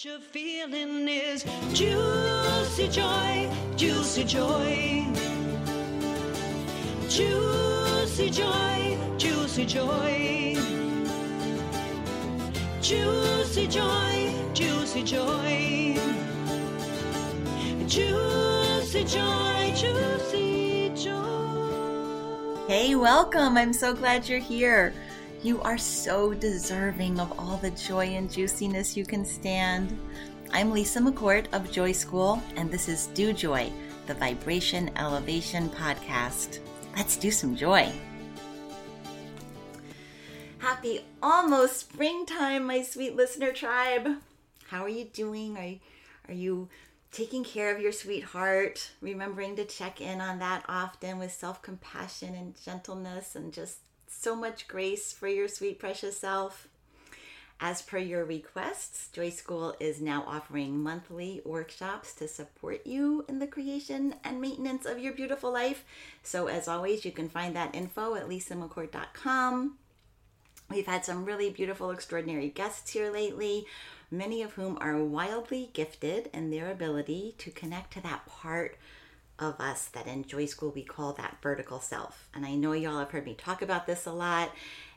What you're feeling is juicy joy, juicy joy. Juicy joy, juicy joy. Juicy joy, juicy joy. Juicy joy, juicy joy. Hey, welcome. I'm so glad you're here. You are so deserving of all the joy and juiciness you can stand. I'm Lisa McCourt of Joy School, and this is Do Joy, the Vibration Elevation Podcast. Let's do some joy. Happy almost springtime, my sweet listener tribe. How are you doing? Are, are you taking care of your sweetheart? Remembering to check in on that often with self compassion and gentleness and just so much grace for your sweet, precious self. As per your requests, Joy School is now offering monthly workshops to support you in the creation and maintenance of your beautiful life. So, as always, you can find that info at lisamccourt.com. We've had some really beautiful, extraordinary guests here lately, many of whom are wildly gifted in their ability to connect to that part of us that in Joy School we call that vertical self. And I know y'all have heard me talk about this a lot.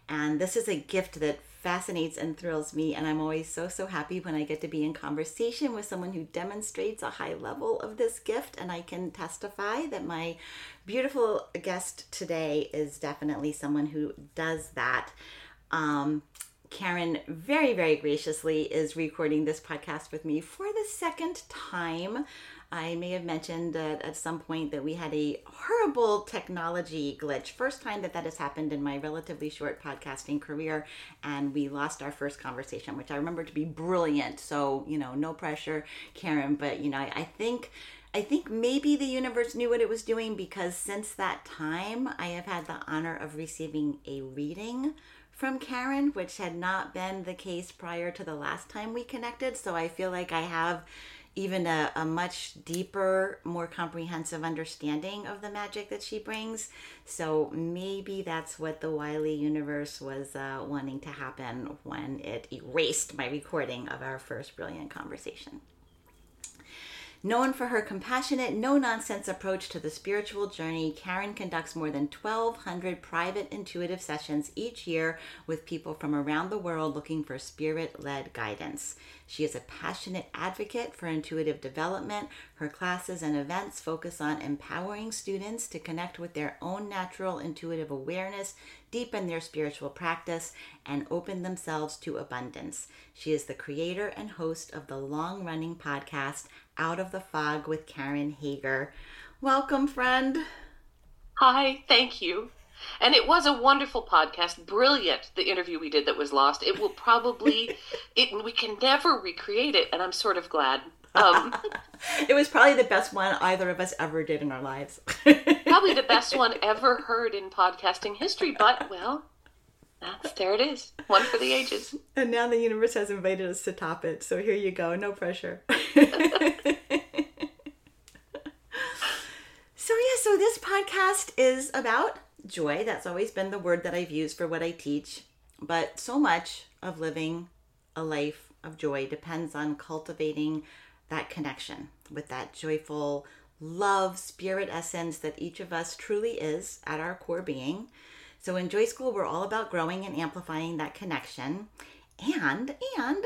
And this is a gift that fascinates and thrills me. And I'm always so, so happy when I get to be in conversation with someone who demonstrates a high level of this gift. And I can testify that my beautiful guest today is definitely someone who does that. Um, Karen very, very graciously is recording this podcast with me for the second time. I may have mentioned that at some point that we had a horrible technology glitch. First time that that has happened in my relatively short podcasting career, and we lost our first conversation, which I remember to be brilliant. So, you know, no pressure, Karen, but you know, I, I think. I think maybe the universe knew what it was doing because since that time, I have had the honor of receiving a reading from Karen, which had not been the case prior to the last time we connected. So I feel like I have even a, a much deeper, more comprehensive understanding of the magic that she brings. So maybe that's what the Wily universe was uh, wanting to happen when it erased my recording of our first brilliant conversation. Known for her compassionate, no nonsense approach to the spiritual journey, Karen conducts more than 1,200 private intuitive sessions each year with people from around the world looking for spirit led guidance. She is a passionate advocate for intuitive development. Her classes and events focus on empowering students to connect with their own natural intuitive awareness, deepen their spiritual practice, and open themselves to abundance. She is the creator and host of the long running podcast, Out of the Fog with Karen Hager. Welcome, friend. Hi, thank you. And it was a wonderful podcast, brilliant. The interview we did that was lost. It will probably, it we can never recreate it, and I'm sort of glad. Um, it was probably the best one either of us ever did in our lives. probably the best one ever heard in podcasting history. But well, that's there it is, one for the ages. And now the universe has invited us to top it. So here you go, no pressure. so yeah, so this podcast is about joy. That's always been the word that I've used for what I teach. But so much of living a life of joy depends on cultivating that connection with that joyful, love, spirit essence that each of us truly is at our core being. So in Joy School, we're all about growing and amplifying that connection. And, and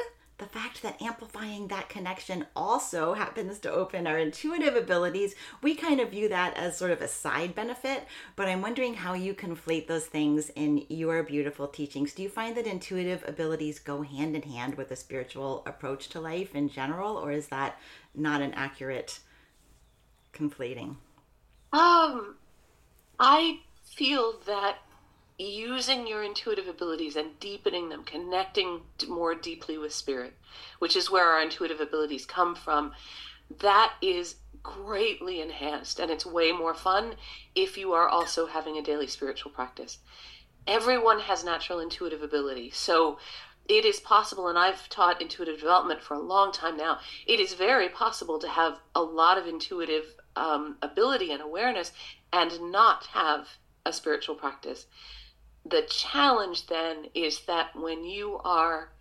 fact that amplifying that connection also happens to open our intuitive abilities, we kind of view that as sort of a side benefit. But I'm wondering how you conflate those things in your beautiful teachings. Do you find that intuitive abilities go hand in hand with a spiritual approach to life in general, or is that not an accurate conflating? Um, I feel that using your intuitive abilities and deepening them, connecting more deeply with spirit, which is where our intuitive abilities come from, that is greatly enhanced and it's way more fun if you are also having a daily spiritual practice. Everyone has natural intuitive ability. So it is possible, and I've taught intuitive development for a long time now. It is very possible to have a lot of intuitive um, ability and awareness and not have a spiritual practice the challenge then is that when you are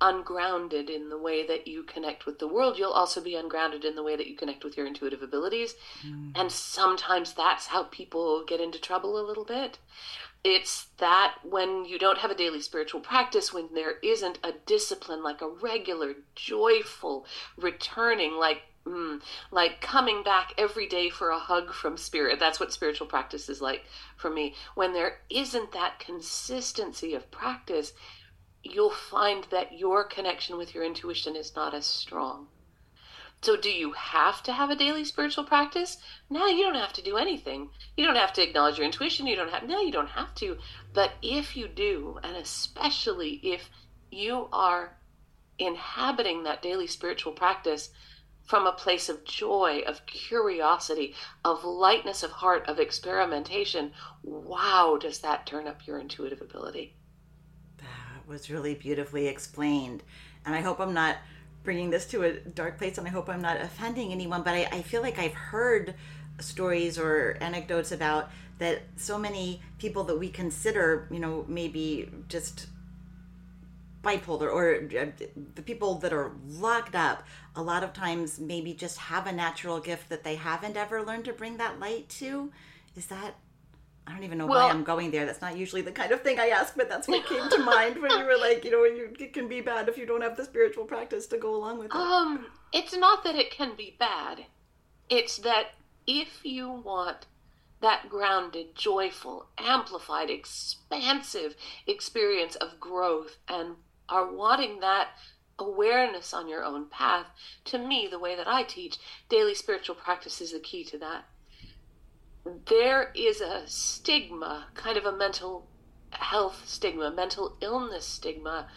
ungrounded in the way that you connect with the world, you'll also be ungrounded in the way that you connect with your intuitive abilities. Mm. And sometimes that's how people get into trouble a little bit. It's that when you don't have a daily spiritual practice, when there isn't a discipline, like a regular, joyful, returning, like Mm, like coming back every day for a hug from spirit. That's what spiritual practice is like for me. When there isn't that consistency of practice, you'll find that your connection with your intuition is not as strong. So, do you have to have a daily spiritual practice? No, you don't have to do anything. You don't have to acknowledge your intuition. You don't have, no, you don't have to. But if you do, and especially if you are inhabiting that daily spiritual practice, from a place of joy, of curiosity, of lightness of heart, of experimentation, wow, does that turn up your intuitive ability? That was really beautifully explained. And I hope I'm not bringing this to a dark place and I hope I'm not offending anyone, but I, I feel like I've heard stories or anecdotes about that so many people that we consider, you know, maybe just bipolar or uh, the people that are locked up a lot of times maybe just have a natural gift that they haven't ever learned to bring that light to is that I don't even know well, why I'm going there. That's not usually the kind of thing I ask, but that's what came to mind when you were like, you know, you, it can be bad if you don't have the spiritual practice to go along with it. Um, it's not that it can be bad. It's that if you want that grounded, joyful, amplified, expansive experience of growth and are wanting that awareness on your own path, to me, the way that I teach, daily spiritual practice is the key to that. There is a stigma, kind of a mental health stigma, mental illness stigma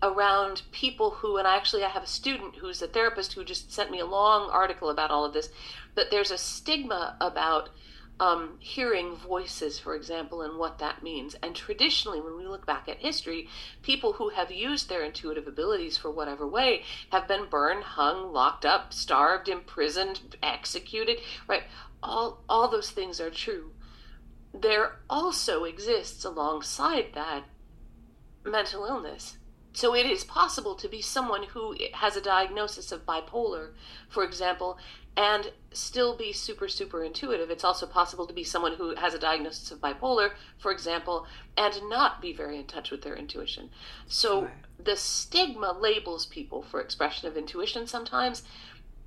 around people who, and I actually I have a student who's a therapist who just sent me a long article about all of this, but there's a stigma about um, hearing voices, for example, and what that means. And traditionally, when we look back at history, people who have used their intuitive abilities for whatever way have been burned, hung, locked up, starved, imprisoned, executed, right? All, all those things are true. There also exists alongside that mental illness. So it is possible to be someone who has a diagnosis of bipolar, for example, and still be super, super intuitive. It's also possible to be someone who has a diagnosis of bipolar, for example, and not be very in touch with their intuition. So sure. the stigma labels people for expression of intuition sometimes,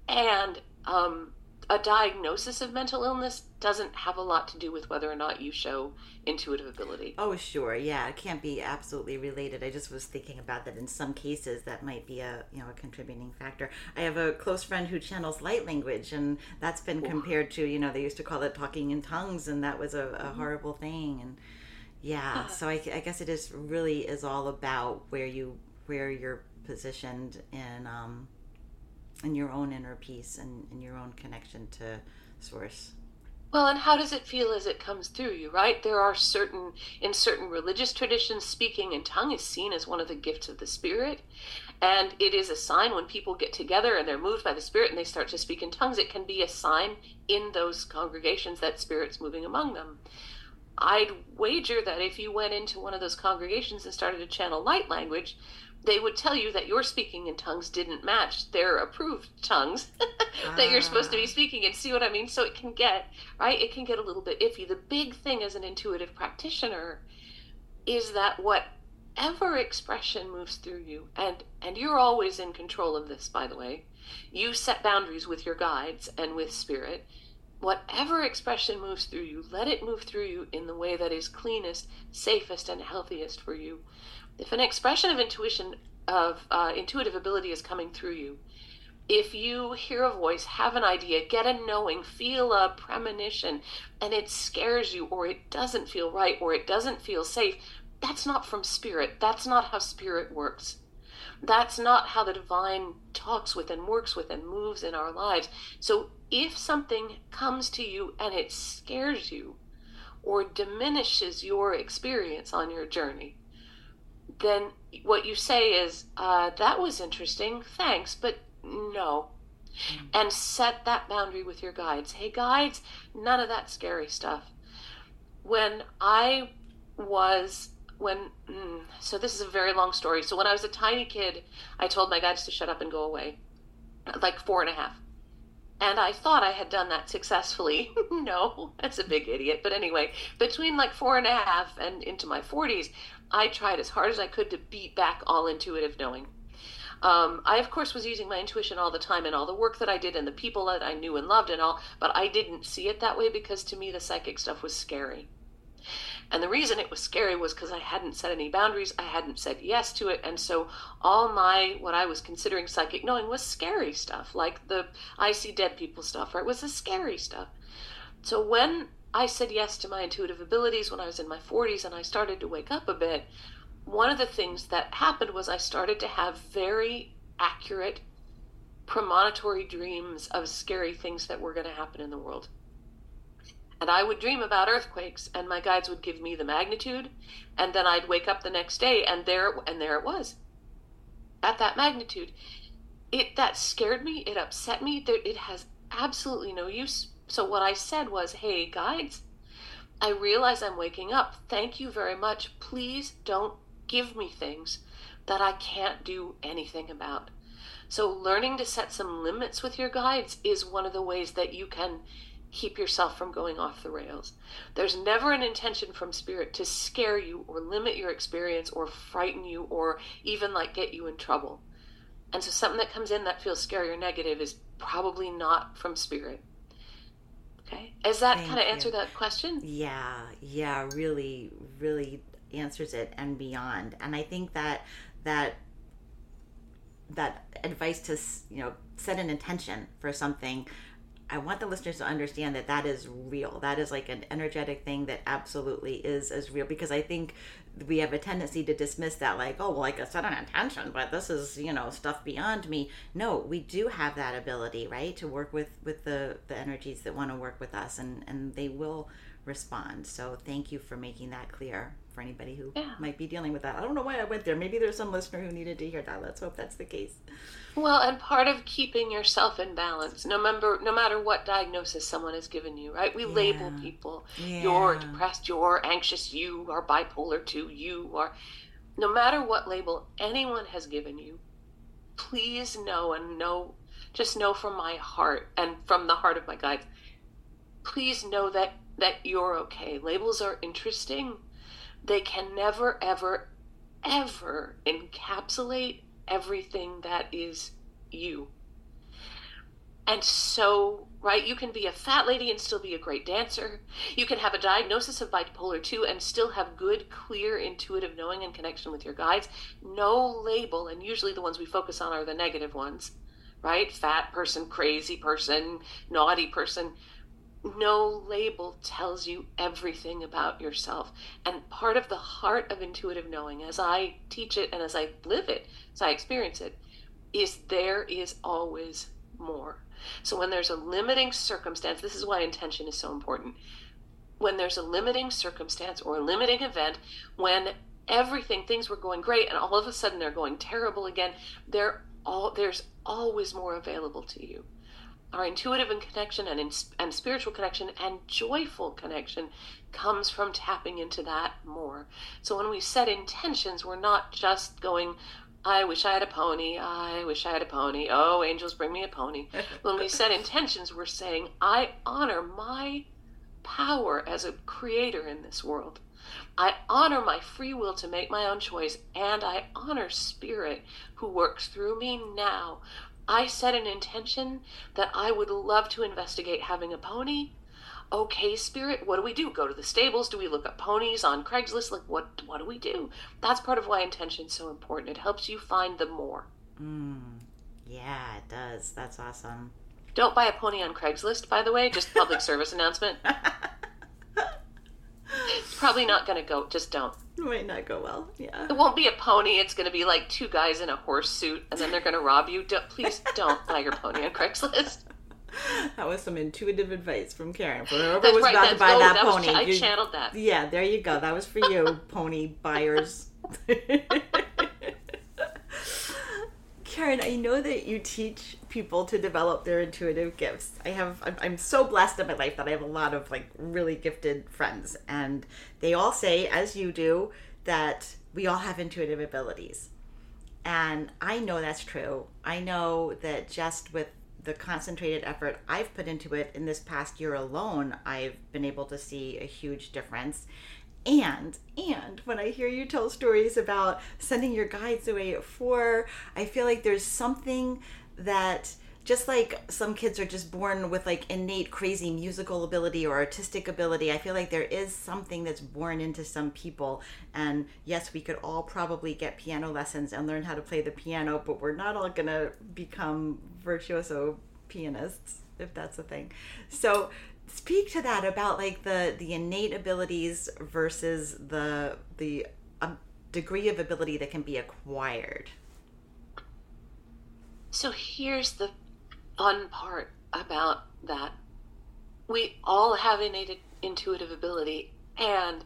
and um, a diagnosis of mental illness doesn't have a lot to do with whether or not you show intuitive ability. Oh, sure. Yeah, it can't be absolutely related. I just was thinking about that in some cases that might be a, you know, a contributing factor. I have a close friend who channels light language and that's been compared to, you know, they used to call it talking in tongues and that was a, a mm-hmm. horrible thing and yeah, so I, I, guess it is really is all about where you where you're positioned in um and your own inner peace and, and your own connection to source. Well, and how does it feel as it comes through you, right? There are certain, in certain religious traditions, speaking in tongue is seen as one of the gifts of the Spirit. And it is a sign when people get together and they're moved by the Spirit and they start to speak in tongues, it can be a sign in those congregations that Spirit's moving among them. I'd wager that if you went into one of those congregations and started to channel light language, they would tell you that your speaking in tongues didn't match their approved tongues that you're supposed to be ah. speaking in. See what I mean? So it can get, right? It can get a little bit iffy. The big thing as an intuitive practitioner is that whatever expression moves through you, and and you're always in control of this, by the way. You set boundaries with your guides and with spirit. Whatever expression moves through you, let it move through you in the way that is cleanest, safest, and healthiest for you. If an expression of intuition of uh, intuitive ability is coming through you if you hear a voice have an idea get a knowing feel a premonition and it scares you or it doesn't feel right or it doesn't feel safe that's not from spirit. That's not how spirit works. That's not how the divine talks with and works with and moves in our lives. So if something comes to you and it scares you or diminishes your experience on your journey then what you say is, uh, that was interesting, thanks, but no. Mm. And set that boundary with your guides. Hey, guides, none of that scary stuff. When I was, when, mm, so this is a very long story. So when I was a tiny kid, I told my guides to shut up and go away, like four and a half. And I thought I had done that successfully. no, that's a big idiot. But anyway, between like four and a half and into my 40s, I tried as hard as I could to beat back all intuitive knowing. Um, I, of course, was using my intuition all the time and all the work that I did and the people that I knew and loved and all, but I didn't see it that way because to me the psychic stuff was scary. And the reason it was scary was because I hadn't set any boundaries, I hadn't said yes to it, and so all my what I was considering psychic knowing was scary stuff, like the I see dead people stuff, right? Was the scary stuff. So when I said yes to my intuitive abilities when I was in my 40s and I started to wake up a bit. One of the things that happened was I started to have very accurate, premonitory dreams of scary things that were going to happen in the world. And I would dream about earthquakes, and my guides would give me the magnitude, and then I'd wake up the next day, and there and there it was, at that magnitude. It that scared me. It upset me. It has absolutely no use so what I said was, hey, guides, I realize I'm waking up. Thank you very much. Please don't give me things that I can't do anything about. So, learning to set some limits with your guides is one of the ways that you can keep yourself from going off the rails. There's never an intention from spirit to scare you or limit your experience or frighten you or even like get you in trouble. And so, something that comes in that feels scary or negative is probably not from spirit. Okay. Is that kind of answer that question? Yeah, yeah, really, really answers it and beyond. And I think that that that advice to you know set an intention for something I want the listeners to understand that that is real. That is like an energetic thing that absolutely is as real because I think we have a tendency to dismiss that like, oh, well, like I set an intention, but this is, you know, stuff beyond me. No, we do have that ability, right? To work with with the the energies that want to work with us and and they will respond. So thank you for making that clear for anybody who yeah. might be dealing with that. I don't know why I went there. Maybe there's some listener who needed to hear that. Let's hope that's the case. Well, and part of keeping yourself in balance, no matter no matter what diagnosis someone has given you, right? We yeah. label people. Yeah. You're depressed, you're anxious, you are bipolar too, you are no matter what label anyone has given you, please know and know just know from my heart and from the heart of my guides, please know that that you're okay. Labels are interesting. They can never ever ever encapsulate everything that is you. And so, right, you can be a fat lady and still be a great dancer. You can have a diagnosis of bipolar 2 and still have good, clear, intuitive knowing and connection with your guides. No label, and usually the ones we focus on are the negative ones, right? Fat person, crazy person, naughty person no label tells you everything about yourself. And part of the heart of intuitive knowing, as I teach it and as I live it, as I experience it, is there is always more. So when there's a limiting circumstance, this is why intention is so important. When there's a limiting circumstance or a limiting event, when everything, things were going great, and all of a sudden they're going terrible again, there all there's always more available to you our intuitive and connection and, in, and spiritual connection and joyful connection comes from tapping into that more. So when we set intentions, we're not just going, I wish I had a pony. I wish I had a pony. Oh, angels, bring me a pony. when we set intentions, we're saying, I honor my power as a creator in this world. I honor my free will to make my own choice, and I honor Spirit who works through me now. I set an intention that I would love to investigate having a pony. Okay, Spirit, what do we do? Go to the stables? Do we look up ponies on Craigslist? Like, what, what do we do? That's part of why intention is so important. It helps you find the more. Hmm. Yeah, it does. That's awesome. Don't buy a pony on Craigslist, by the way. Just public service announcement. Probably not going to go. Just don't. It might not go well. Yeah. It won't be a pony. It's going to be like two guys in a horse suit, and then they're going to rob you. Don't, please don't buy your pony on Craigslist. That was some intuitive advice from Karen. For whoever That's was right. about to buy oh, that, that was pony. I you- channeled that. Yeah, there you go. That was for you, pony buyers. Karen, I know that you teach people to develop their intuitive gifts. I have, I'm, so blessed in my life that I have a lot of like really gifted friends, and they all say, as you do, that we all have intuitive abilities. And I know that's true. I know that just with the concentrated effort I've put into it in this past year alone, I've been able to see a huge difference. And and when I hear you tell stories about sending your guides away at four, I feel like there's something that just like some kids are just born with like innate crazy musical ability or artistic ability, I feel like there is something that's born into some people. And yes, we could all probably get piano lessons and learn how to play the piano, but we're not all gonna become virtuoso pianists if that's a thing. So speak to that about like the the innate abilities versus the the um, degree of ability that can be acquired. So here's the fun part about that. We all have innate intuitive ability, and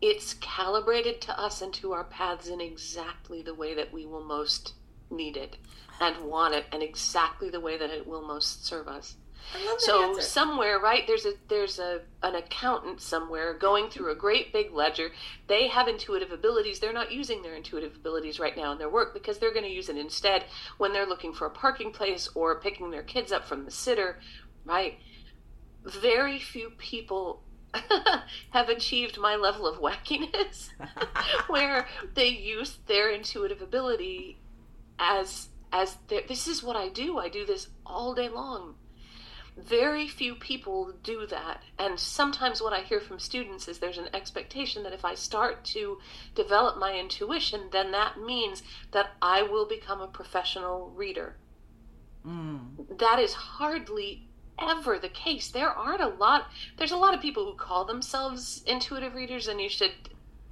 it's calibrated to us and to our paths in exactly the way that we will most need it and want it, and exactly the way that it will most serve us. I love that So answer. somewhere, right? There's a there's a an accountant somewhere going through a great big ledger. They have intuitive abilities. They're not using their intuitive abilities right now in their work because they're going to use it instead when they're looking for a parking place or picking their kids up from the sitter, right? Very few people have achieved my level of wackiness where they use their intuitive ability as as their, this is what I do. I do this all day long very few people do that. And sometimes what i hear from students is there's an expectation that if i start to develop my intuition then that means that i will become a professional reader. Mm. That is hardly ever the case. There aren't a lot there's a lot of people who call themselves intuitive readers and you should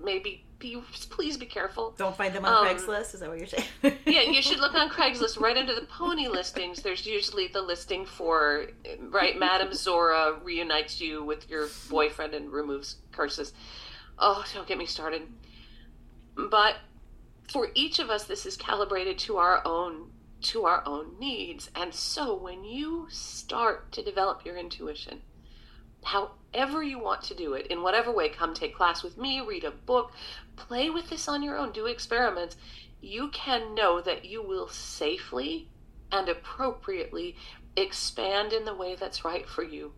maybe be please be careful Don't find them on Um, Craigslist. Is that what you're saying? yeah, you should look on Craigslist right under the pony listings. There's usually the listing for right, Madame Zora reunites you with your boyfriend and removes curses. Oh, don't get me started. But for each of us, this is calibrated to our own to our own needs. And so when you start to develop your intuition, however you want to do it, in whatever way, come take class with me, read a book, play with this on your own, do experiments, you can know that you will safely and appropriately expand in the way that's right for you.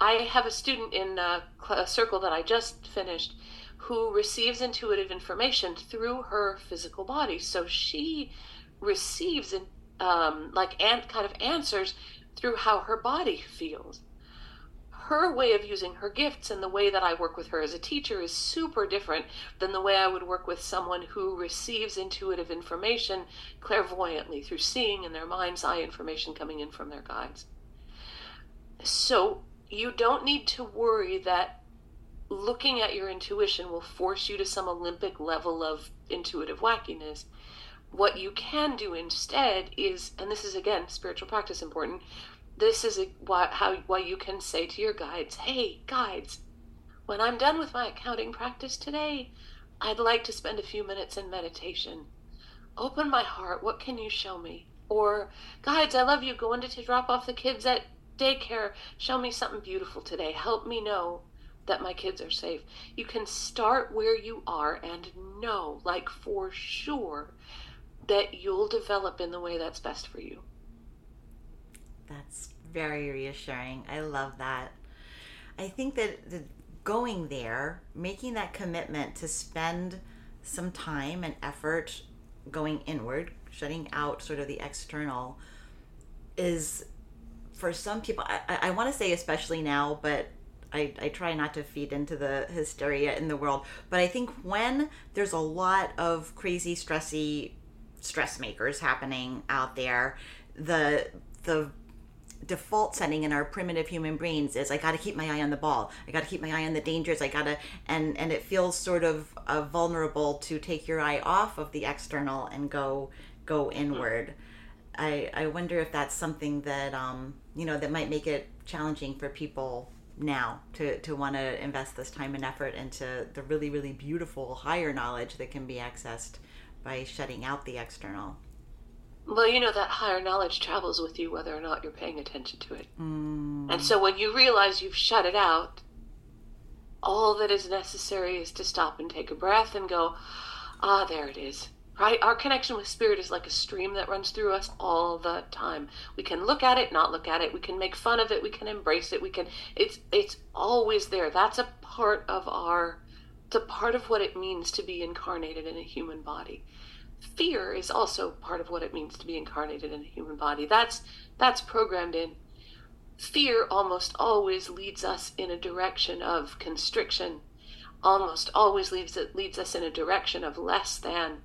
I have a student in a, cl- a circle that I just finished who receives intuitive information through her physical body. So she receives um, like and kind of answers through how her body feels her way of using her gifts and the way that I work with her as a teacher is super different than the way I would work with someone who receives intuitive information clairvoyantly through seeing in their mind's eye information coming in from their guides. So you don't need to worry that looking at your intuition will force you to some Olympic level of intuitive wackiness. What you can do instead is, and this is again spiritual practice important, this is a, why, how why you can say to your guides, "Hey, guides, when I'm done with my accounting practice today, I'd like to spend a few minutes in meditation. Open my heart. What can you show me?" Or, "Guides, I love you. Going to drop off the kids at daycare. Show me something beautiful today. Help me know that my kids are safe." You can start where you are and know, like for sure, that you'll develop in the way that's best for you. That's very reassuring. I love that. I think that the, going there, making that commitment to spend some time and effort going inward, shutting out sort of the external, is for some people, I, I want to say especially now, but I, I try not to feed into the hysteria in the world. But I think when there's a lot of crazy, stressy stress makers happening out there, the the default setting in our primitive human brains is I got to keep my eye on the ball. I got to keep my eye on the dangers. I got to and and it feels sort of uh, vulnerable to take your eye off of the external and go go inward. I I wonder if that's something that um you know that might make it challenging for people now to to want to invest this time and effort into the really really beautiful higher knowledge that can be accessed by shutting out the external. Well, you know that higher knowledge travels with you whether or not you're paying attention to it. Mm. And so when you realize you've shut it out, all that is necessary is to stop and take a breath and go, ah, there it is. Right? Our connection with spirit is like a stream that runs through us all the time. We can look at it, not look at it. We can make fun of it. We can embrace it. We can. It's it's always there. That's a part of our. It's a part of what it means to be incarnated in a human body fear is also part of what it means to be incarnated in a human body. That's that's programmed in. Fear almost always leads us in a direction of constriction. Almost always leads it leads us in a direction of less than.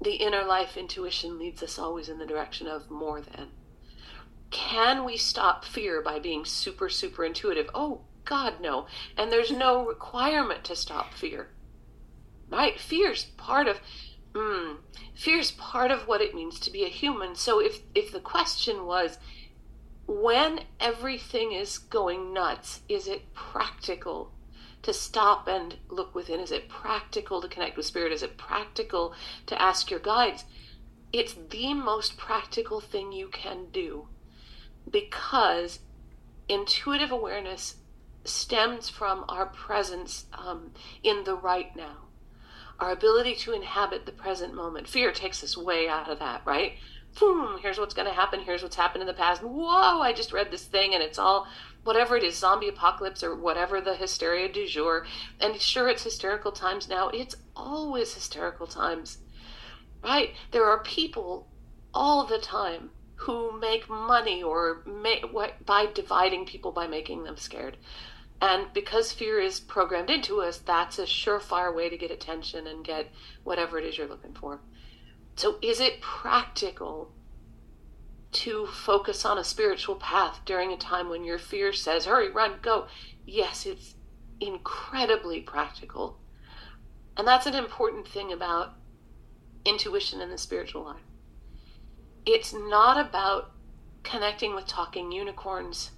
The inner life intuition leads us always in the direction of more than. Can we stop fear by being super super intuitive? Oh God, no. And there's no requirement to stop fear. Right? Fear's part of Mm. Fear is part of what it means to be a human. So if if the question was when everything is going nuts, is it practical to stop and look within? Is it practical to connect with spirit? Is it practical to ask your guides? It's the most practical thing you can do because intuitive awareness stems from our presence um, in the right now our ability to inhabit the present moment. Fear takes us way out of that, right? Boom, here's what's going to happen. Here's what's happened in the past. Whoa, I just read this thing and it's all whatever it is zombie apocalypse or whatever the hysteria du jour. And sure, it's hysterical times now. It's always hysterical times, right? There are people all the time who make money or make, by dividing people by making them scared. And because fear is programmed into us, that's a surefire way to get attention and get whatever it is you're looking for. So, is it practical to focus on a spiritual path during a time when your fear says, hurry, run, go? Yes, it's incredibly practical. And that's an important thing about intuition in the spiritual life. It's not about connecting with talking unicorns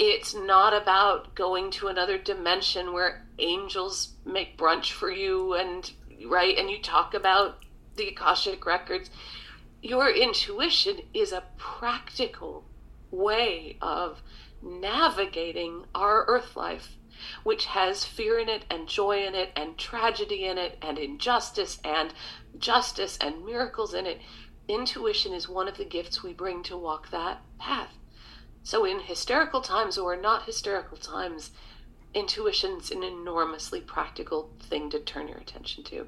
it's not about going to another dimension where angels make brunch for you and right and you talk about the akashic records. Your intuition is a practical way of navigating our earth life which has fear in it and joy in it and tragedy in it and injustice and justice and miracles in it. Intuition is one of the gifts we bring to walk that path so, in hysterical times or not hysterical times, intuition's an enormously practical thing to turn your attention to.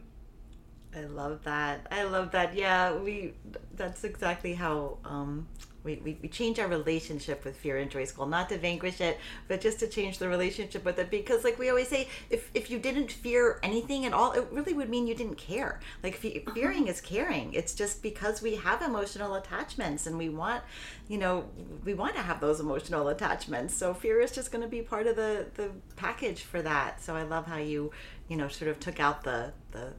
I love that. I love that. Yeah, we that's exactly how um we, we, we change our relationship with fear in joy school. Not to vanquish it but just to change the relationship with it. Because like we always say if, if you didn't fear anything at all it really would mean you didn't care. Like fe- uh-huh. fearing is caring. It's just because we have emotional attachments and we want you know we want to have those emotional attachments. So fear is just going to be part of the the package for that. So i love how you you know sort of took out the the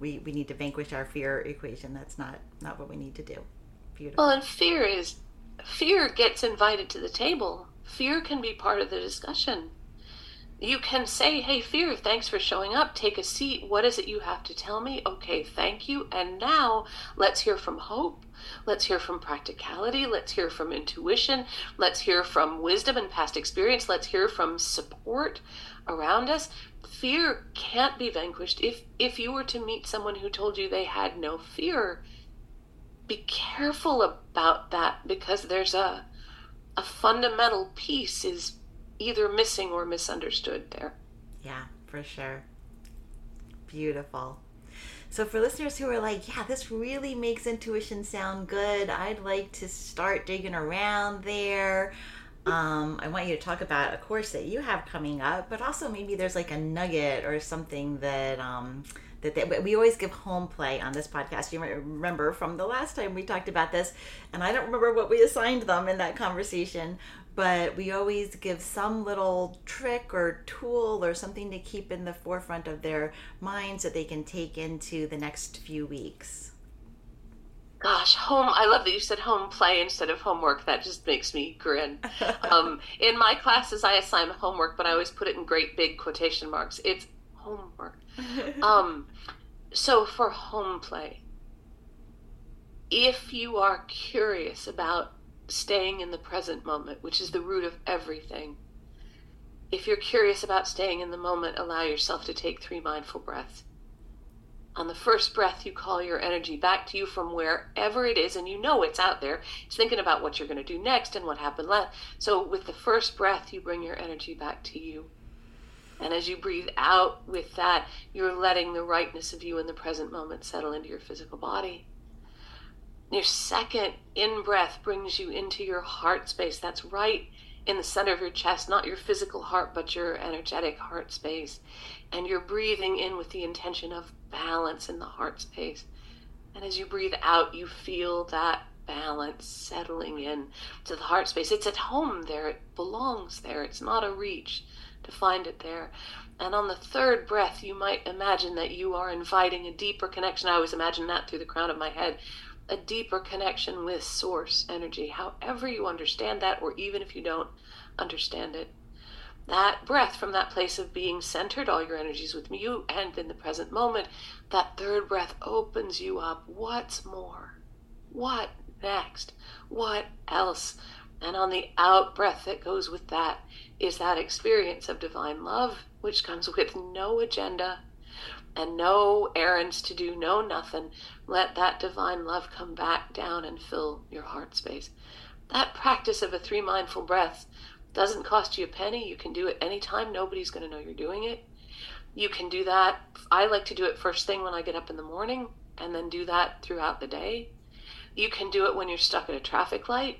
we, we need to vanquish our fear equation. That's not not what we need to do Beautiful. Well, and fear is fear gets invited to the table. Fear can be part of the discussion. you can say, Hey, fear, thanks for showing up. Take a seat. What is it you have to tell me? Okay, thank you. And now let's hear from hope. Let's hear from practicality. Let's hear from intuition. Let's hear from wisdom and past experience. Let's hear from support around us. Fear can't be vanquished. If if you were to meet someone who told you they had no fear, be careful about that because there's a a fundamental piece is either missing or misunderstood there. Yeah, for sure. Beautiful. So, for listeners who are like, yeah, this really makes intuition sound good, I'd like to start digging around there. Um, I want you to talk about a course that you have coming up, but also maybe there's like a nugget or something that um, that they, we always give home play on this podcast. You might remember from the last time we talked about this, and I don't remember what we assigned them in that conversation, but we always give some little trick or tool or something to keep in the forefront of their minds that they can take into the next few weeks. Gosh, home. I love that you said home play instead of homework. That just makes me grin. um, in my classes, I assign homework, but I always put it in great big quotation marks. It's homework. um, so for home play, if you are curious about staying in the present moment, which is the root of everything. If you're curious about staying in the moment, allow yourself to take three mindful breaths. On the first breath, you call your energy back to you from wherever it is, and you know it's out there. It's thinking about what you're going to do next and what happened last. So, with the first breath, you bring your energy back to you. And as you breathe out with that, you're letting the rightness of you in the present moment settle into your physical body. Your second in breath brings you into your heart space. That's right in the center of your chest, not your physical heart, but your energetic heart space. And you're breathing in with the intention of balance in the heart space. And as you breathe out, you feel that balance settling in to the heart space. It's at home there, it belongs there. It's not a reach to find it there. And on the third breath, you might imagine that you are inviting a deeper connection. I always imagine that through the crown of my head a deeper connection with source energy, however you understand that, or even if you don't understand it. That breath from that place of being centered, all your energies with you and in the present moment, that third breath opens you up. What's more? What next? What else? And on the out breath that goes with that is that experience of divine love, which comes with no agenda, and no errands to do, no nothing. Let that divine love come back down and fill your heart space. That practice of a three mindful breaths doesn't cost you a penny. You can do it anytime. Nobody's going to know you're doing it. You can do that. I like to do it first thing when I get up in the morning and then do that throughout the day. You can do it when you're stuck at a traffic light.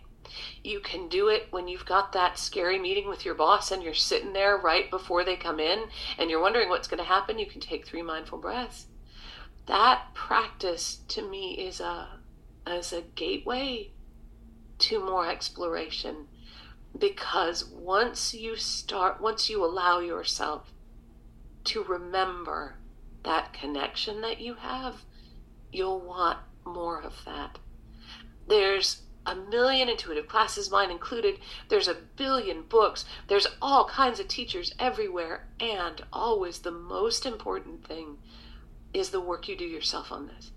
You can do it when you've got that scary meeting with your boss and you're sitting there right before they come in and you're wondering what's going to happen. You can take three mindful breaths. That practice to me is a as a gateway to more exploration because once you start once you allow yourself to remember that connection that you have you'll want more of that there's a million intuitive classes, mine included. There's a billion books. There's all kinds of teachers everywhere. And always the most important thing is the work you do yourself on this.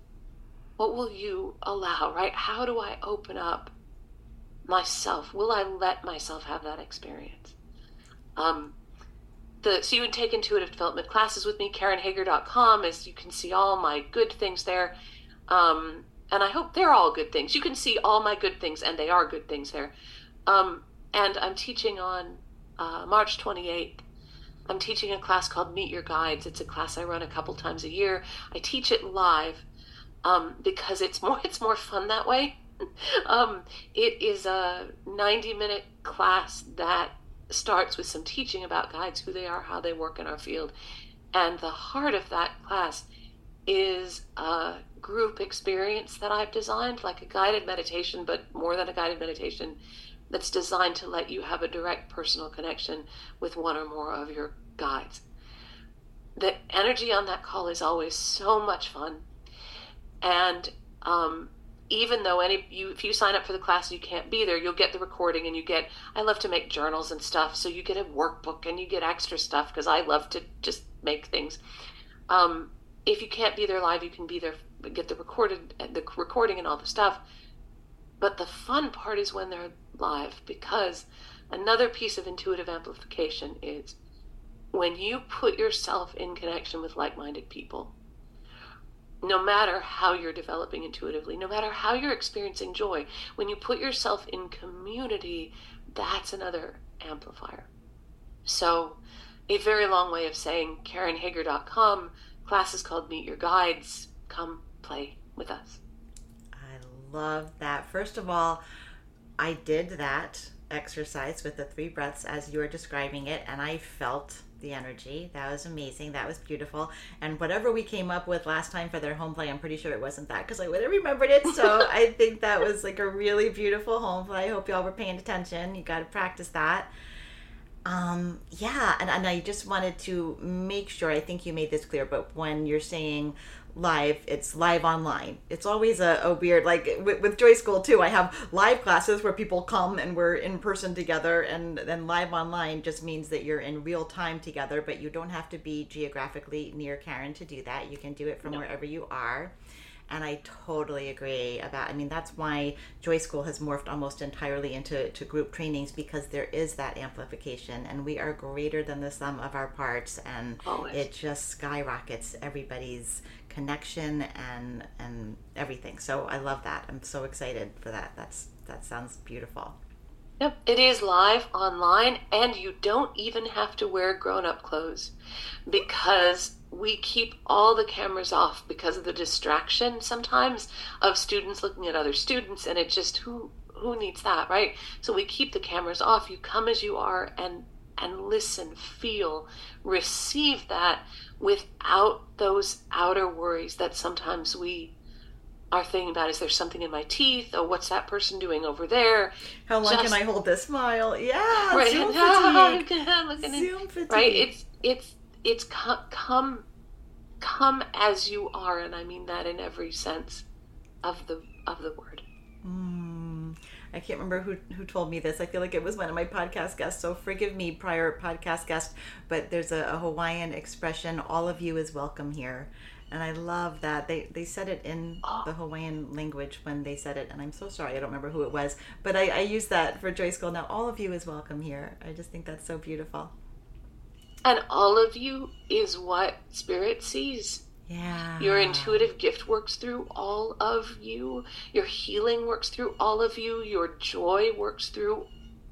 What will you allow, right? How do I open up myself? Will I let myself have that experience? Um, the, so you would take intuitive development classes with me, KarenHager.com, as you can see all my good things there. Um, and I hope they're all good things. You can see all my good things, and they are good things there. Um, and I'm teaching on uh, March 28th. I'm teaching a class called Meet Your Guides. It's a class I run a couple times a year. I teach it live um, because it's more it's more fun that way. um, it is a 90 minute class that starts with some teaching about guides, who they are, how they work in our field, and the heart of that class is a group experience that I've designed, like a guided meditation, but more than a guided meditation, that's designed to let you have a direct personal connection with one or more of your guides. The energy on that call is always so much fun. And um, even though any you if you sign up for the class and you can't be there you'll get the recording and you get i love to make journals and stuff so you get a workbook and you get extra stuff because i love to just make things um, if you can't be there live you can be there get the recorded the recording and all the stuff but the fun part is when they're live because another piece of intuitive amplification is when you put yourself in connection with like-minded people no matter how you're developing intuitively, no matter how you're experiencing joy, when you put yourself in community, that's another amplifier. So, a very long way of saying KarenHager.com, class is called Meet Your Guides. Come play with us. I love that. First of all, I did that exercise with the three breaths as you were describing it, and I felt the energy. That was amazing. That was beautiful. And whatever we came up with last time for their home play, I'm pretty sure it wasn't that because I would have remembered it. So I think that was like a really beautiful home play. I hope y'all were paying attention. You got to practice that. Um, yeah, and, and I just wanted to make sure, I think you made this clear, but when you're saying live it's live online. It's always a, a weird like with, with, joy school too i have live classes where people come and we're in person together and then live online just means that you're in real time together but you don't have to be geographically near karen to do that. You can do it from no. wherever you are and I totally agree about. I mean, that's why Joy School has morphed almost entirely into to group trainings because there is that amplification, and we are greater than the sum of our parts, and Always. it just skyrockets everybody's connection and and everything. So I love that. I'm so excited for that. That's that sounds beautiful. Yep, it is live online, and you don't even have to wear grown up clothes because we keep all the cameras off because of the distraction sometimes of students looking at other students, and it just who who needs that, right? So we keep the cameras off. You come as you are and and listen, feel, receive that without those outer worries that sometimes we are thinking about is there something in my teeth oh what's that person doing over there how long Just, can i hold this smile yeah right Zoom fatigue. Zoom fatigue. right it's it's it's come, come come as you are and i mean that in every sense of the of the word mm. I can't remember who, who told me this. I feel like it was one of my podcast guests, so forgive me, prior podcast guest. But there's a, a Hawaiian expression, all of you is welcome here. And I love that. They, they said it in oh. the Hawaiian language when they said it. And I'm so sorry, I don't remember who it was. But I, I use that for Joy School. Now, all of you is welcome here. I just think that's so beautiful. And all of you is what Spirit sees. Yeah. Your intuitive gift works through all of you. Your healing works through all of you. Your joy works through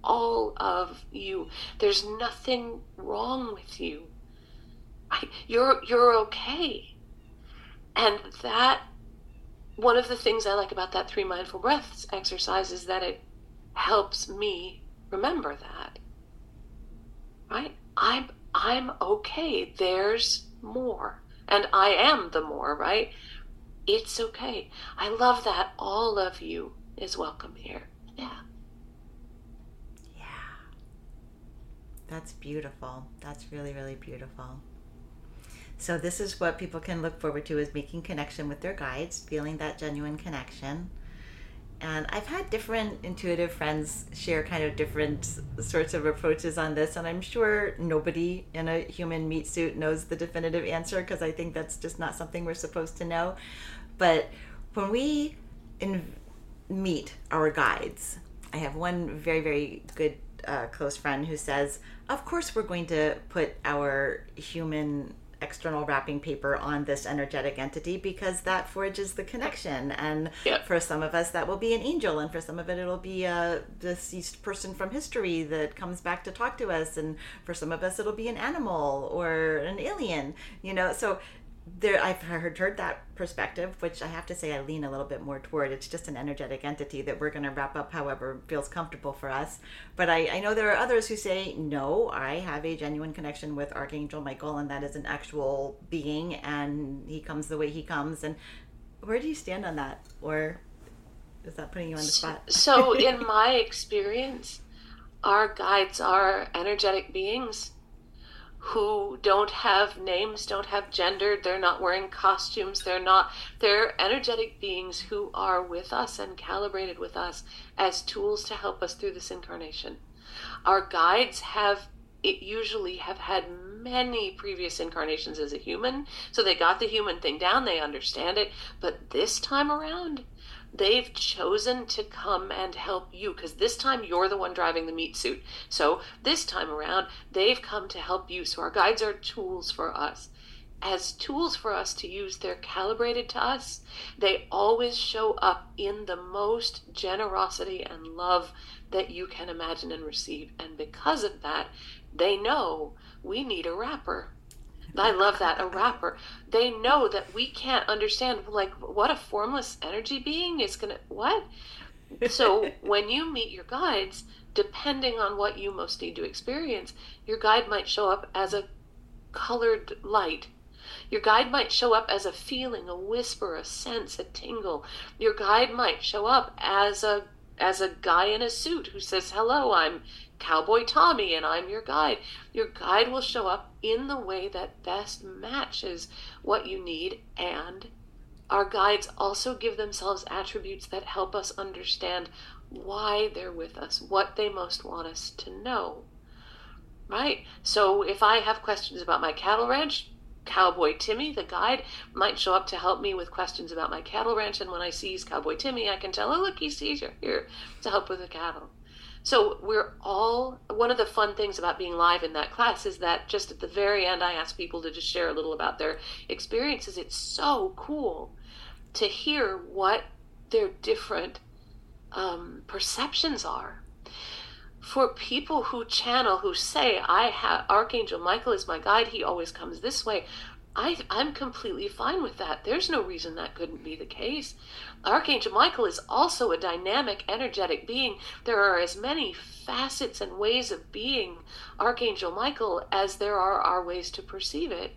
all of you. There's nothing wrong with you. I, you're you're okay. And that one of the things I like about that three mindful breaths exercise is that it helps me remember that. Right? I'm I'm okay. There's more and I am the more, right? It's okay. I love that all of you is welcome here. Yeah. Yeah. That's beautiful. That's really, really beautiful. So this is what people can look forward to is making connection with their guides, feeling that genuine connection and I've had different intuitive friends share kind of different sorts of approaches on this. And I'm sure nobody in a human meat suit knows the definitive answer because I think that's just not something we're supposed to know. But when we in, meet our guides, I have one very, very good uh, close friend who says, Of course, we're going to put our human external wrapping paper on this energetic entity because that forges the connection. And for some of us, that will be an angel, and for some of it, it'll be a deceased person from history that comes back to talk to us. And for some of us, it'll be an animal or an alien, you know. So there I've heard heard that perspective, which I have to say I lean a little bit more toward. It's just an energetic entity that we're going to wrap up however feels comfortable for us. But I, I know there are others who say no. I have a genuine connection with Archangel Michael, and that is an actual being, and he comes the way he comes. And where do you stand on that, or is that putting you on the spot? so, in my experience, our guides are energetic beings who don't have names, don't have gender, they're not wearing costumes, they're not, they're energetic beings who are with us and calibrated with us as tools to help us through this incarnation. Our guides have, it usually have had many previous incarnations as a human, so they got the human thing down, they understand it, but this time around, they've chosen to come and help you because this time you're the one driving the meat suit. So this time around, they've come to help you. So our guides are tools for us. As tools for us to use, they're calibrated to us. They always show up in the most generosity and love that you can imagine and receive. And because of that, they know we need a wrapper. I love that. A rapper. They know that we can't understand, like, what a formless energy being is going to, what? So when you meet your guides, depending on what you most need to experience, your guide might show up as a colored light. Your guide might show up as a feeling, a whisper, a sense, a tingle. Your guide might show up as a as a guy in a suit who says, "Hello, I'm Cowboy Tommy and I'm your guide. Your guide will show up in the way that best matches what you need, and our guides also give themselves attributes that help us understand why they're with us, what they most want us to know. Right? So if I have questions about my cattle ranch, Cowboy Timmy, the guide, might show up to help me with questions about my cattle ranch. And when I sees Cowboy Timmy, I can tell, oh, look, he sees you here to help with the cattle. So we're all one of the fun things about being live in that class is that just at the very end I ask people to just share a little about their experiences. It's so cool to hear what their different um, perceptions are. For people who channel, who say, I have Archangel Michael is my guide, he always comes this way. I, I'm completely fine with that. There's no reason that couldn't be the case. Archangel Michael is also a dynamic, energetic being. There are as many facets and ways of being Archangel Michael as there are our ways to perceive it.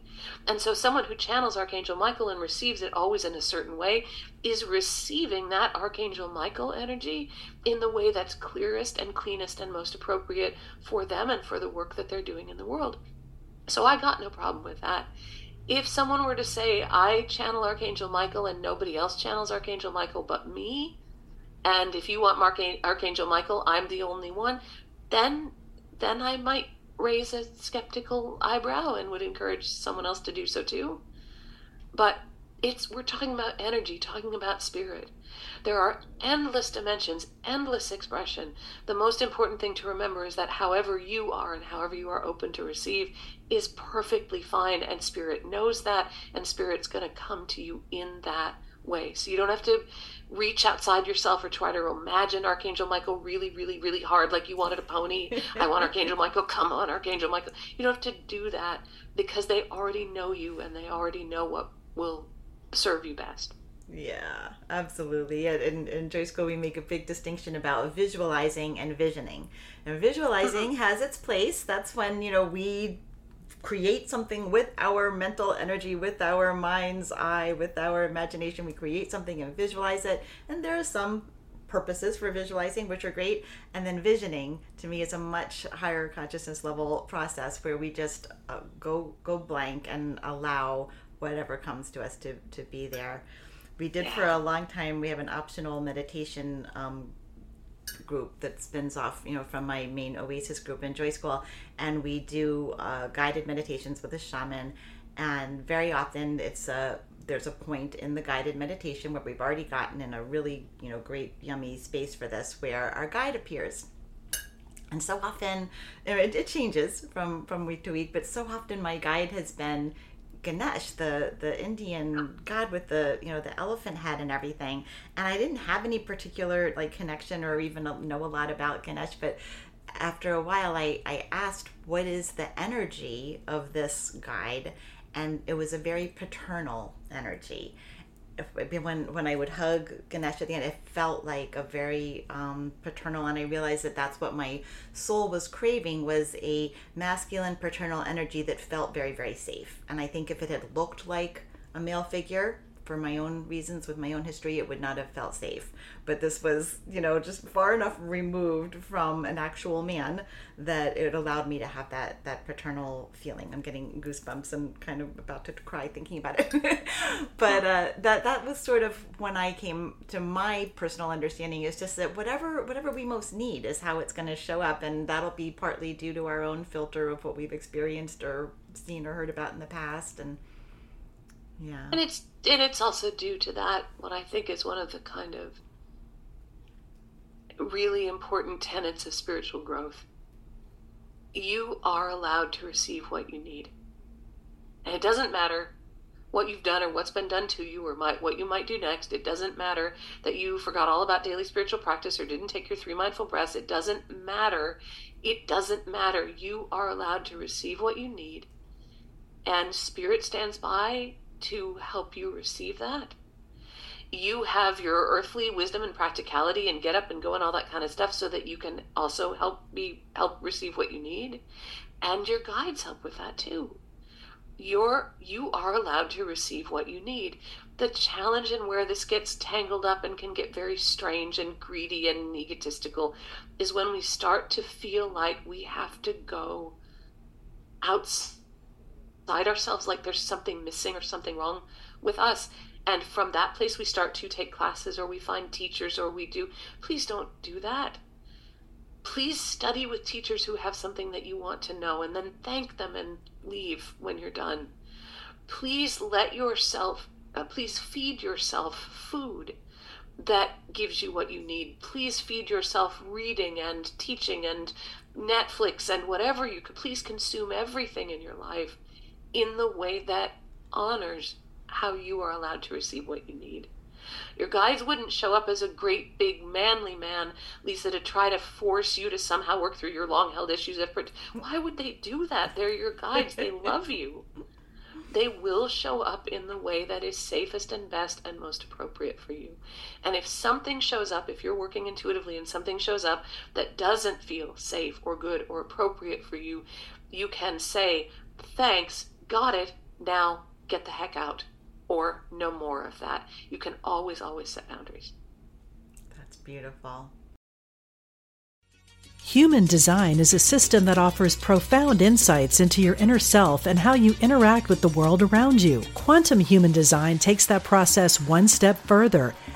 And so, someone who channels Archangel Michael and receives it always in a certain way is receiving that Archangel Michael energy in the way that's clearest and cleanest and most appropriate for them and for the work that they're doing in the world. So, I got no problem with that if someone were to say, I channel Archangel Michael and nobody else channels Archangel Michael but me, and if you want Archangel Michael, I'm the only one, then then I might raise a skeptical eyebrow and would encourage someone else to do so too. But it's we're talking about energy, talking about spirit. There are endless dimensions, endless expression. The most important thing to remember is that however you are and however you are open to receive is perfectly fine, and Spirit knows that, and Spirit's going to come to you in that way. So you don't have to reach outside yourself or try to imagine Archangel Michael really, really, really hard, like you wanted a pony. I want Archangel Michael. Come on, Archangel Michael. You don't have to do that because they already know you and they already know what will serve you best. Yeah, absolutely. And in Joy School, we make a big distinction about visualizing and visioning. And visualizing uh-huh. has its place. That's when, you know, we create something with our mental energy, with our mind's eye, with our imagination. We create something and visualize it. And there are some purposes for visualizing, which are great. And then visioning, to me, is a much higher consciousness level process where we just uh, go go blank and allow whatever comes to us to, to be there we did yeah. for a long time. We have an optional meditation um, group that spins off, you know, from my main Oasis group in Joy School, and we do uh, guided meditations with a shaman. And very often, it's a there's a point in the guided meditation where we've already gotten in a really, you know, great yummy space for this, where our guide appears. And so often, it, it changes from from week to week, but so often my guide has been Ganesh, the the Indian god with the you know the elephant head and everything. And I didn't have any particular like connection or even know a lot about Ganesh, but after a while I, I asked what is the energy of this guide and it was a very paternal energy when when I would hug Ganesh at the end, it felt like a very um, paternal, and I realized that that's what my soul was craving was a masculine paternal energy that felt very very safe. And I think if it had looked like a male figure, for my own reasons with my own history it would not have felt safe. But this was you know just far enough removed from an actual man that it allowed me to have that that paternal feeling. I'm getting goosebumps. And kind of about to cry thinking about it. But uh, that that was sort of when i came to my personal understanding is just that whatever whatever we most need is how it's going to show up and that'll be partly due to our own filter of what we've experienced or seen or heard about in the past and yeah and it's and it's also due to that what i think is one of the kind of really important tenets of spiritual growth you are allowed to receive what you need and it doesn't matter what you've done or what's been done to you or might, what you might do next. It doesn't matter that you forgot all about daily spiritual practice or didn't take your three mindful breaths. It doesn't matter. It doesn't matter. You are allowed to receive what you need and spirit stands by to help you receive that. You have your earthly wisdom and practicality and get up and go and all that kind of stuff so that you can also help me help receive what you need. And your guides help with that too. You're you are allowed to receive what you need. The challenge and where this gets tangled up and can get very strange and greedy and egotistical is when we start to feel like we have to go outside outside ourselves like there's something missing or something wrong with us. And from that place we start to take classes or we find teachers or we do. Please don't do that. Please study with teachers who have something that you want to know and then thank them and leave when you're done. Please let yourself uh, please feed yourself food that gives you what you need. Please feed yourself reading and teaching and netflix and whatever you could. Please consume everything in your life in the way that honors how you are allowed to receive what you need. Your guides wouldn't show up as a great big manly man, Lisa, to try to force you to somehow work through your long held issues. Why would they do that? They're your guides. They love you. They will show up in the way that is safest and best and most appropriate for you. And if something shows up, if you're working intuitively and something shows up that doesn't feel safe or good or appropriate for you, you can say, Thanks, got it, now get the heck out, or no more of that. You can always, always set boundaries. That's beautiful. Human design is a system that offers profound insights into your inner self and how you interact with the world around you. Quantum human design takes that process one step further,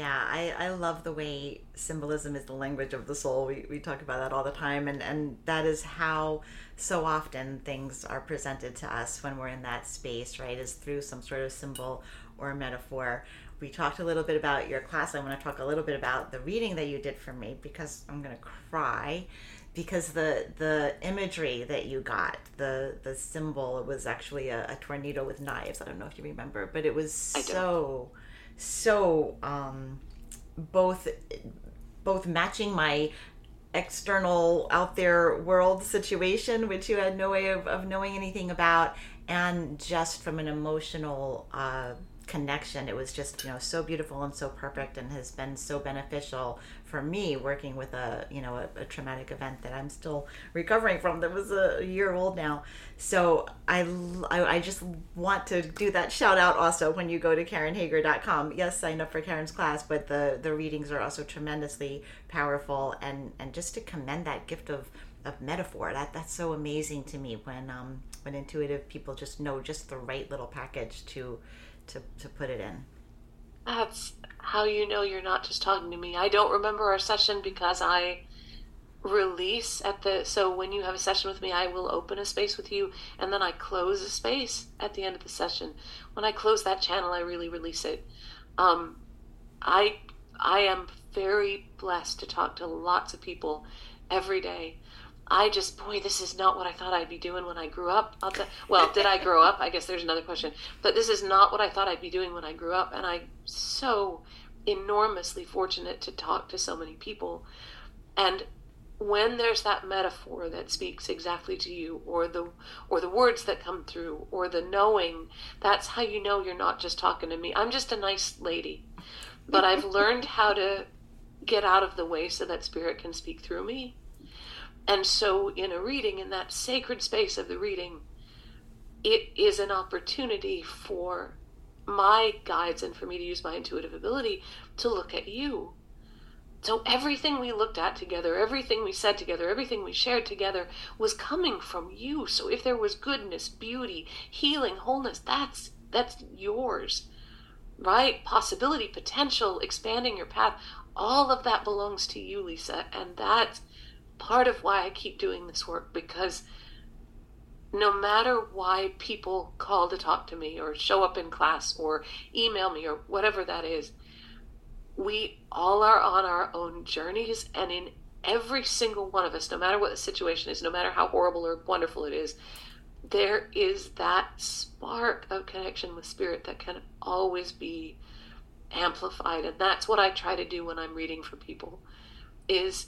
Yeah, I, I love the way symbolism is the language of the soul. We, we talk about that all the time, and, and that is how so often things are presented to us when we're in that space, right? Is through some sort of symbol or metaphor. We talked a little bit about your class. I want to talk a little bit about the reading that you did for me because I'm going to cry because the the imagery that you got the the symbol was actually a, a tornado with knives i don't know if you remember but it was so so um, both both matching my external out there world situation which you had no way of, of knowing anything about and just from an emotional uh, connection. It was just you know so beautiful and so perfect and has been so beneficial for me working with a you know a, a traumatic event that i'm still recovering from that was a, year old now. So I, I, I just want to do that shout out also when you go to karenhager.com yes sign up for karen's class but the the readings are also tremendously powerful and and just to commend that gift of of metaphor. That that's so amazing to me when um when intuitive people just know just the right little package to to, to put it in. That's how you know you're not just talking to me. I don't remember our session because I release at the so when you have a session with me I will open a space with you and then I close a space at the end of the session. When I close that channel I really release it. Um I I am very blessed to talk to lots of people every day I just, boy, this is not what I thought I'd be doing when I grew up. Well, did I grow up? I guess there's another question. But this is not what I thought I'd be doing when I grew up. And I'm so enormously fortunate to talk to so many people And when there's that metaphor that speaks exactly to you or the or the words that come through or the knowing that's how you know you're not just talking to me i'm just a nice lady but i've learned how to get out of the way so that spirit can speak through me and so in a reading in that sacred space of the reading it is an opportunity for my guides and for me to use my intuitive ability to look at you so everything we looked at together, everything we said together, everything we shared together was coming from you. So if there was goodness, beauty, healing, wholeness, that's that's yours. Right? Possibility, potential, expanding your path, all of that belongs to you, Lisa, and that's part of why I keep doing this work because no matter why people call to talk to me or show up in class or email me or whatever that is, we all are on our own journeys and in every single one of us no matter what the situation is no matter how horrible or wonderful it is there is that spark of connection with spirit that can always be amplified. And that's what i try to do when i'm reading for people is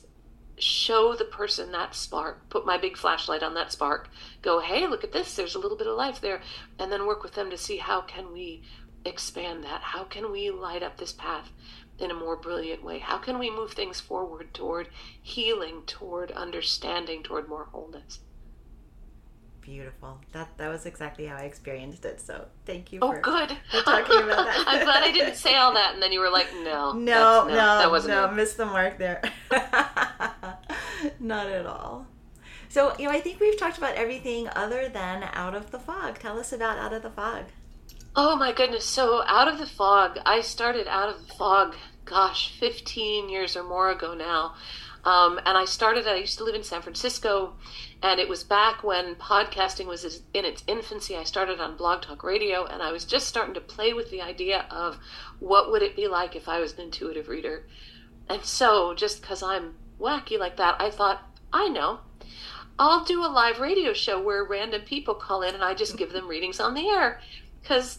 show the person that spark put my big flashlight on that spark go hey look at this there's a little bit of life there and then work with them to see how can we expand that how can we light up this path in a more brilliant way? How can we move things forward toward healing, toward understanding, toward more wholeness? Beautiful. That that was exactly how I experienced it. So thank you. Oh, for, good. For talking about that. I'm glad I didn't say all that, and then you were like, "No, no, no, no, that wasn't no, it. missed the mark there. Not at all. So you know, I think we've talked about everything other than out of the fog. Tell us about out of the fog. Oh my goodness. So, Out of the Fog, I started Out of the Fog, gosh, 15 years or more ago now. Um, and I started, I used to live in San Francisco, and it was back when podcasting was in its infancy. I started on Blog Talk Radio, and I was just starting to play with the idea of what would it be like if I was an intuitive reader. And so, just because I'm wacky like that, I thought, I know. I'll do a live radio show where random people call in and I just give them readings on the air because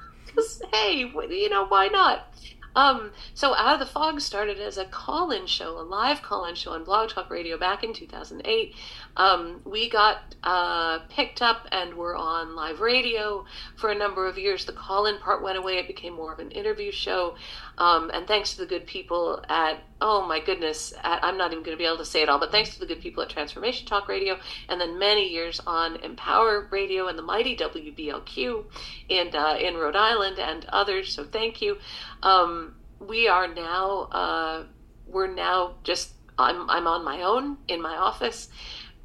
hey you know why not um, so out of the fog started as a call-in show a live call-in show on blog talk radio back in 2008 um, we got uh, picked up and were on live radio for a number of years. The call in part went away, it became more of an interview show. Um, and thanks to the good people at, oh my goodness, at, I'm not even going to be able to say it all, but thanks to the good people at Transformation Talk Radio, and then many years on Empower Radio and the mighty WBLQ in, uh, in Rhode Island and others. So thank you. Um, we are now, uh, we're now just, I'm, I'm on my own in my office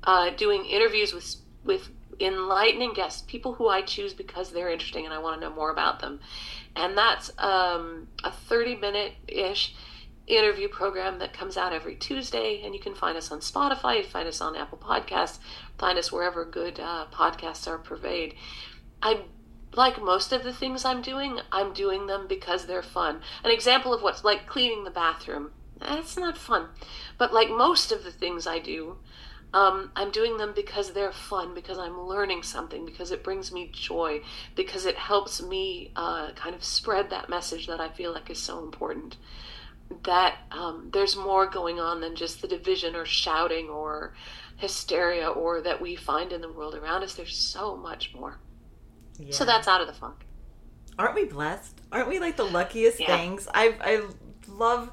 uh, doing interviews with with enlightening guests, people who I choose because they're interesting and I want to know more about them. And that's um, a 30 minute ish interview program that comes out every Tuesday. And you can find us on Spotify, find us on Apple Podcasts, find us wherever good uh, podcasts are purveyed. I like most of the things I'm doing, I'm doing them because they're fun. An example of what's like cleaning the bathroom. That's not fun. But like most of the things I do, um, I'm doing them because they're fun, because I'm learning something, because it brings me joy, because it helps me uh, kind of spread that message that I feel like is so important. That um, there's more going on than just the division or shouting or hysteria or that we find in the world around us. There's so much more. Yeah. So that's out of the funk. Aren't we blessed? Aren't we like the luckiest yeah. things? I I love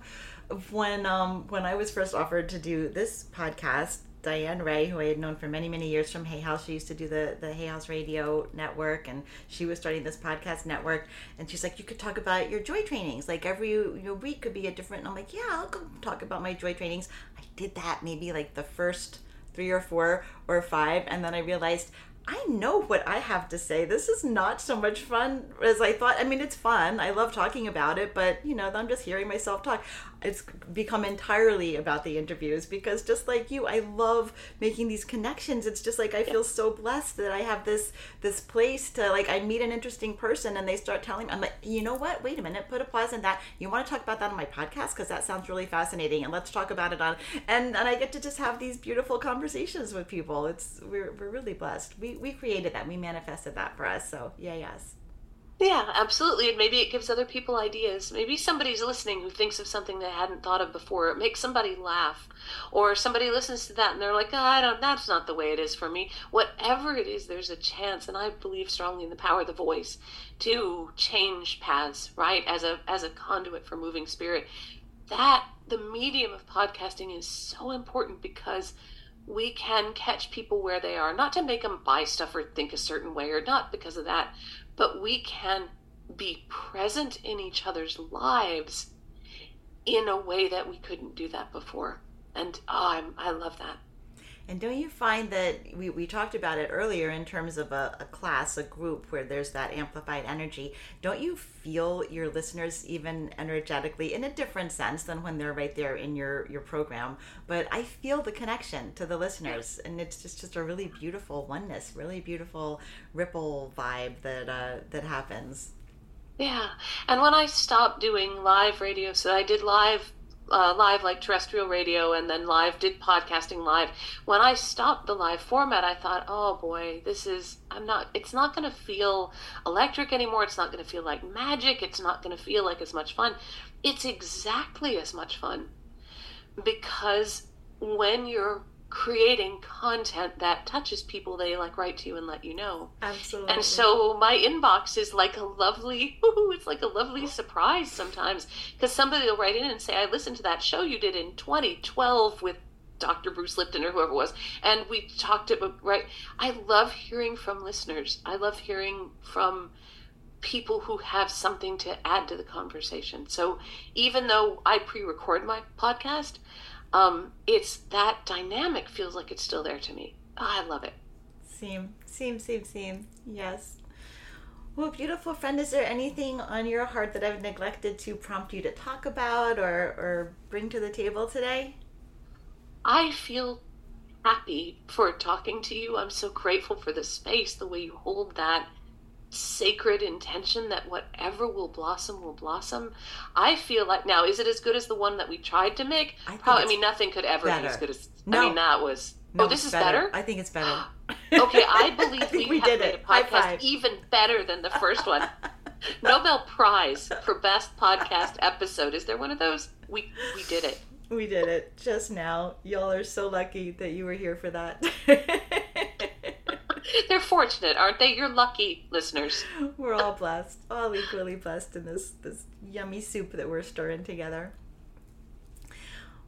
when um when I was first offered to do this podcast Diane Ray, who I had known for many, many years from Hay House. She used to do the, the Hay House Radio Network, and she was starting this podcast network. And she's like, You could talk about your joy trainings. Like every your week could be a different. And I'm like, Yeah, I'll go talk about my joy trainings. I did that maybe like the first three or four or five. And then I realized I know what I have to say. This is not so much fun as I thought. I mean, it's fun. I love talking about it, but you know, I'm just hearing myself talk it's become entirely about the interviews because just like you i love making these connections. It's just like i feel so blessed that i have this this place to like i meet an interesting person and they start telling me i'm like you know what? Wait a minute. Put a pause in that. You want to talk about that on my podcast? Because that sounds really fascinating and let's talk about it on and and i get to just have these beautiful conversations with people. It's we're, we're really blessed. We we created that. We manifested that for us. So yeah yes Yeah, absolutely. And maybe it gives other people ideas. Maybe somebody's listening who thinks of something they hadn't thought of before. It makes somebody laugh. Or somebody listens to that and they're like, oh, I don't, that's not the way it is for me. Whatever it is, there's a chance. And I believe strongly in the power of the voice to change paths, right? As a, as a conduit for moving spirit. That, the medium of podcasting is so important because we can catch people where they are, not to make them buy stuff or think a certain way or not because of that, but we can be present in each other's lives in a way that we couldn't do that before. And oh, I'm, I love that. And don't you find that we, we talked about it earlier in terms of a, a, class, a group where there's that amplified energy? Don't you feel your listeners even energetically in a different sense than when they're right there in your, your program? But I feel the connection to the listeners, and it's just, just a really beautiful oneness, really beautiful ripple vibe that uh, that happens. Yeah, and when I stopped doing live radio, so I did live uh, live like terrestrial radio and then live did podcasting live. When i stopped the live format i thought oh boy this is i'm not it's not going to feel electric anymore. It's not going to feel like magic. It's not going to feel like as much fun. It's exactly as much fun because when you're creating content that touches people they like write to you and let you know. Absolutely. And so my inbox is like a lovely it's like a lovely surprise sometimes because somebody will write in and say i listened to that show you did in 2012 with dr bruce lipton or whoever it was and we talked about right? I love hearing from listeners. I love hearing from people who have something to add to the conversation. So even though i pre-record my podcast um, it's that dynamic feels like it's still there to me. Oh, I love it. Same, same, same, same. Yes. Well, beautiful friend, is there anything on your heart that I've neglected to prompt you to talk about or, or bring to the table today? I feel happy for talking to you. I'm so grateful for the space, the way you hold that sacred intention that whatever will blossom will blossom. I feel like now is it as good as the one that we tried to make? I Probably. I mean, nothing could ever better. be as good as. No. I mean, that was. Oh, no, oh, this is better. better. I think it's better. okay, I believe I we, we did it. a podcast even better than the first one. Nobel Prize for best podcast episode. Is there one of those? We we did it. We did it just now. Y'all are so lucky that you were here for that. They're fortunate, aren't they? You're lucky, listeners. We're all blessed, all equally blessed in this this yummy soup that we're stirring together.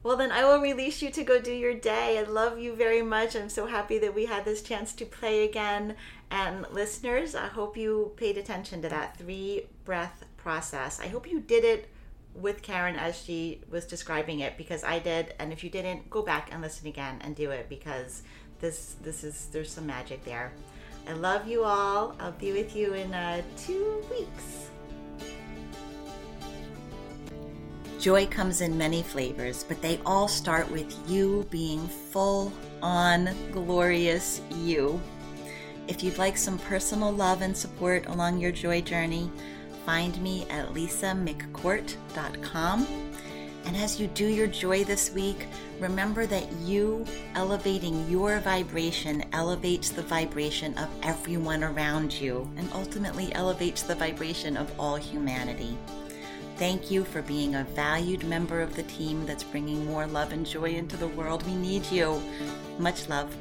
Well, then I will release you to go do your day. I love you very much. I'm so happy that we had this chance to play again. And listeners, I hope you paid attention to that three breath process. I hope you did it with Karen as she was describing it because I did. And if you didn't, go back and listen again and do it because this this is there's some magic there. I love you all. I'll be with you in uh, two weeks. Joy comes in many flavors, but they all start with you being full on glorious you. If you'd like some personal love and support along your joy journey, find me at lisamccourt.com and as you do your joy this week, remember that you elevating your vibration elevates the vibration of everyone around you and ultimately elevates the vibration of all humanity. Thank you for being a valued member of the team that's bringing more love and joy into the world. We need you. Much love.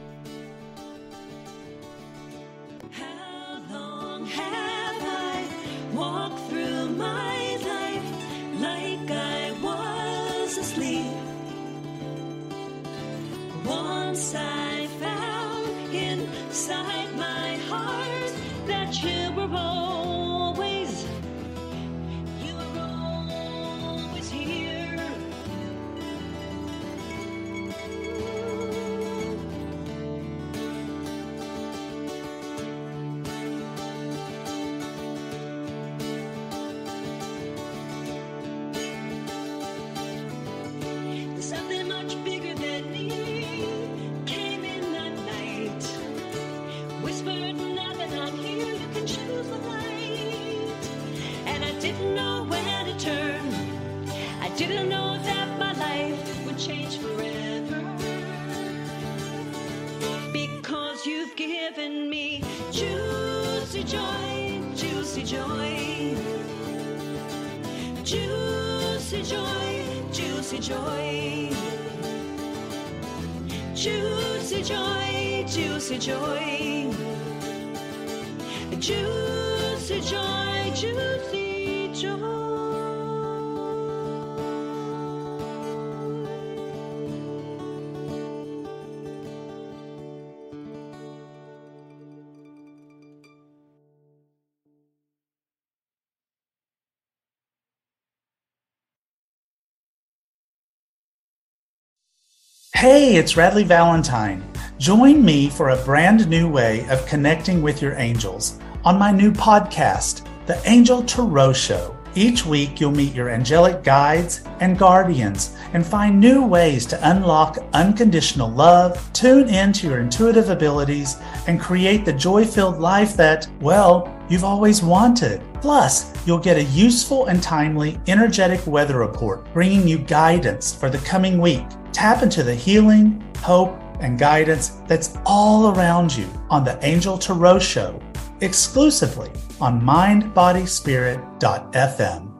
Joy. Juicy joy, juicy joy. Hey, it's Radleigh Valentine. Join me for a brand new way of connecting with your angels on my new podcast, The Angel Tarot Show. Each week, you'll meet your angelic guides and guardians and find new ways to unlock unconditional love, tune into your intuitive abilities, and create the joy filled life that, well, you've always wanted. Plus, you'll get a useful and timely energetic weather report bringing you guidance for the coming week. Tap into the healing, hope, and guidance that's all around you on the Angel Tarot Show exclusively on mindbodyspirit.fm.